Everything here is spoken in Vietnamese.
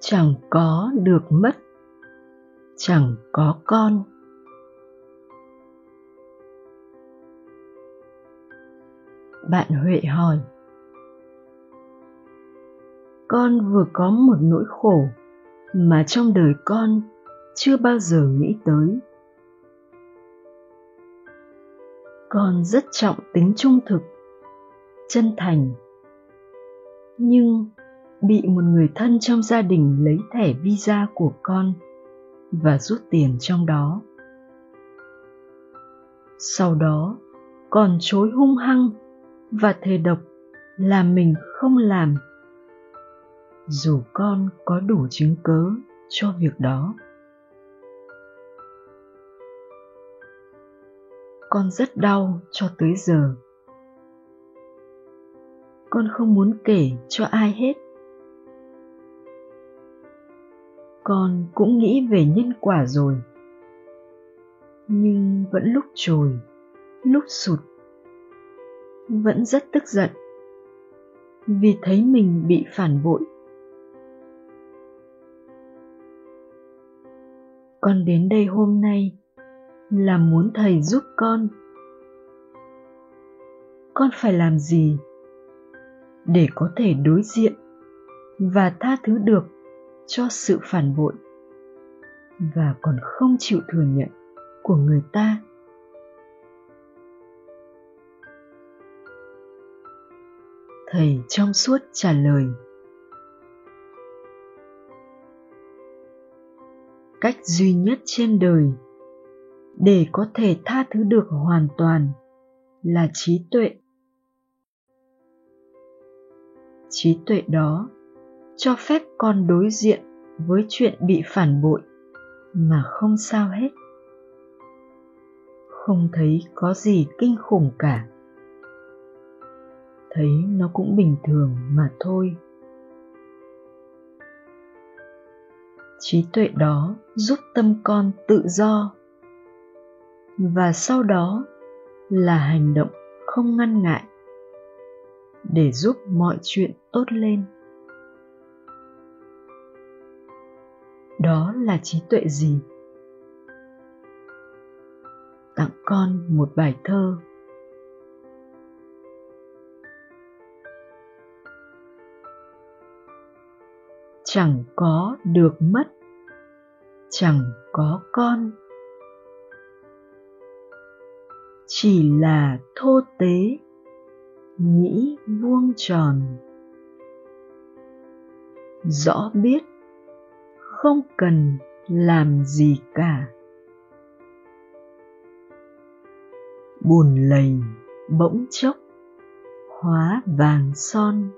chẳng có được mất, chẳng có con. Bạn huệ hỏi, con vừa có một nỗi khổ mà trong đời con chưa bao giờ nghĩ tới. Con rất trọng tính trung thực, chân thành, nhưng bị một người thân trong gia đình lấy thẻ visa của con và rút tiền trong đó. Sau đó còn chối hung hăng và thề độc là mình không làm. Dù con có đủ chứng cớ cho việc đó. Con rất đau cho tới giờ. Con không muốn kể cho ai hết. Con cũng nghĩ về nhân quả rồi. Nhưng vẫn lúc trồi, lúc sụt, vẫn rất tức giận, vì thấy mình bị phản bội. Con đến đây hôm nay là muốn thầy giúp con. Con phải làm gì để có thể đối diện và tha thứ được? Cho sự phản bội và còn không chịu thừa nhận của người ta. Thầy trong suốt trả lời, cách duy nhất trên đời để có thể tha thứ được hoàn toàn là trí tuệ. Trí tuệ đó cho phép con đối diện với chuyện bị phản bội, mà không sao hết. Không thấy có gì kinh khủng cả. Thấy nó cũng bình thường mà thôi. Trí tuệ đó giúp tâm con tự do, và sau đó là hành động không ngăn ngại để giúp mọi chuyện tốt lên. Là trí tuệ gì? Tặng con một bài thơ. Chẳng có được mất, chẳng có con. Chỉ là thô tế nghĩ vuông tròn. Rõ biết không cần làm gì cả. Buồn lầy bỗng chốc hóa vàng son.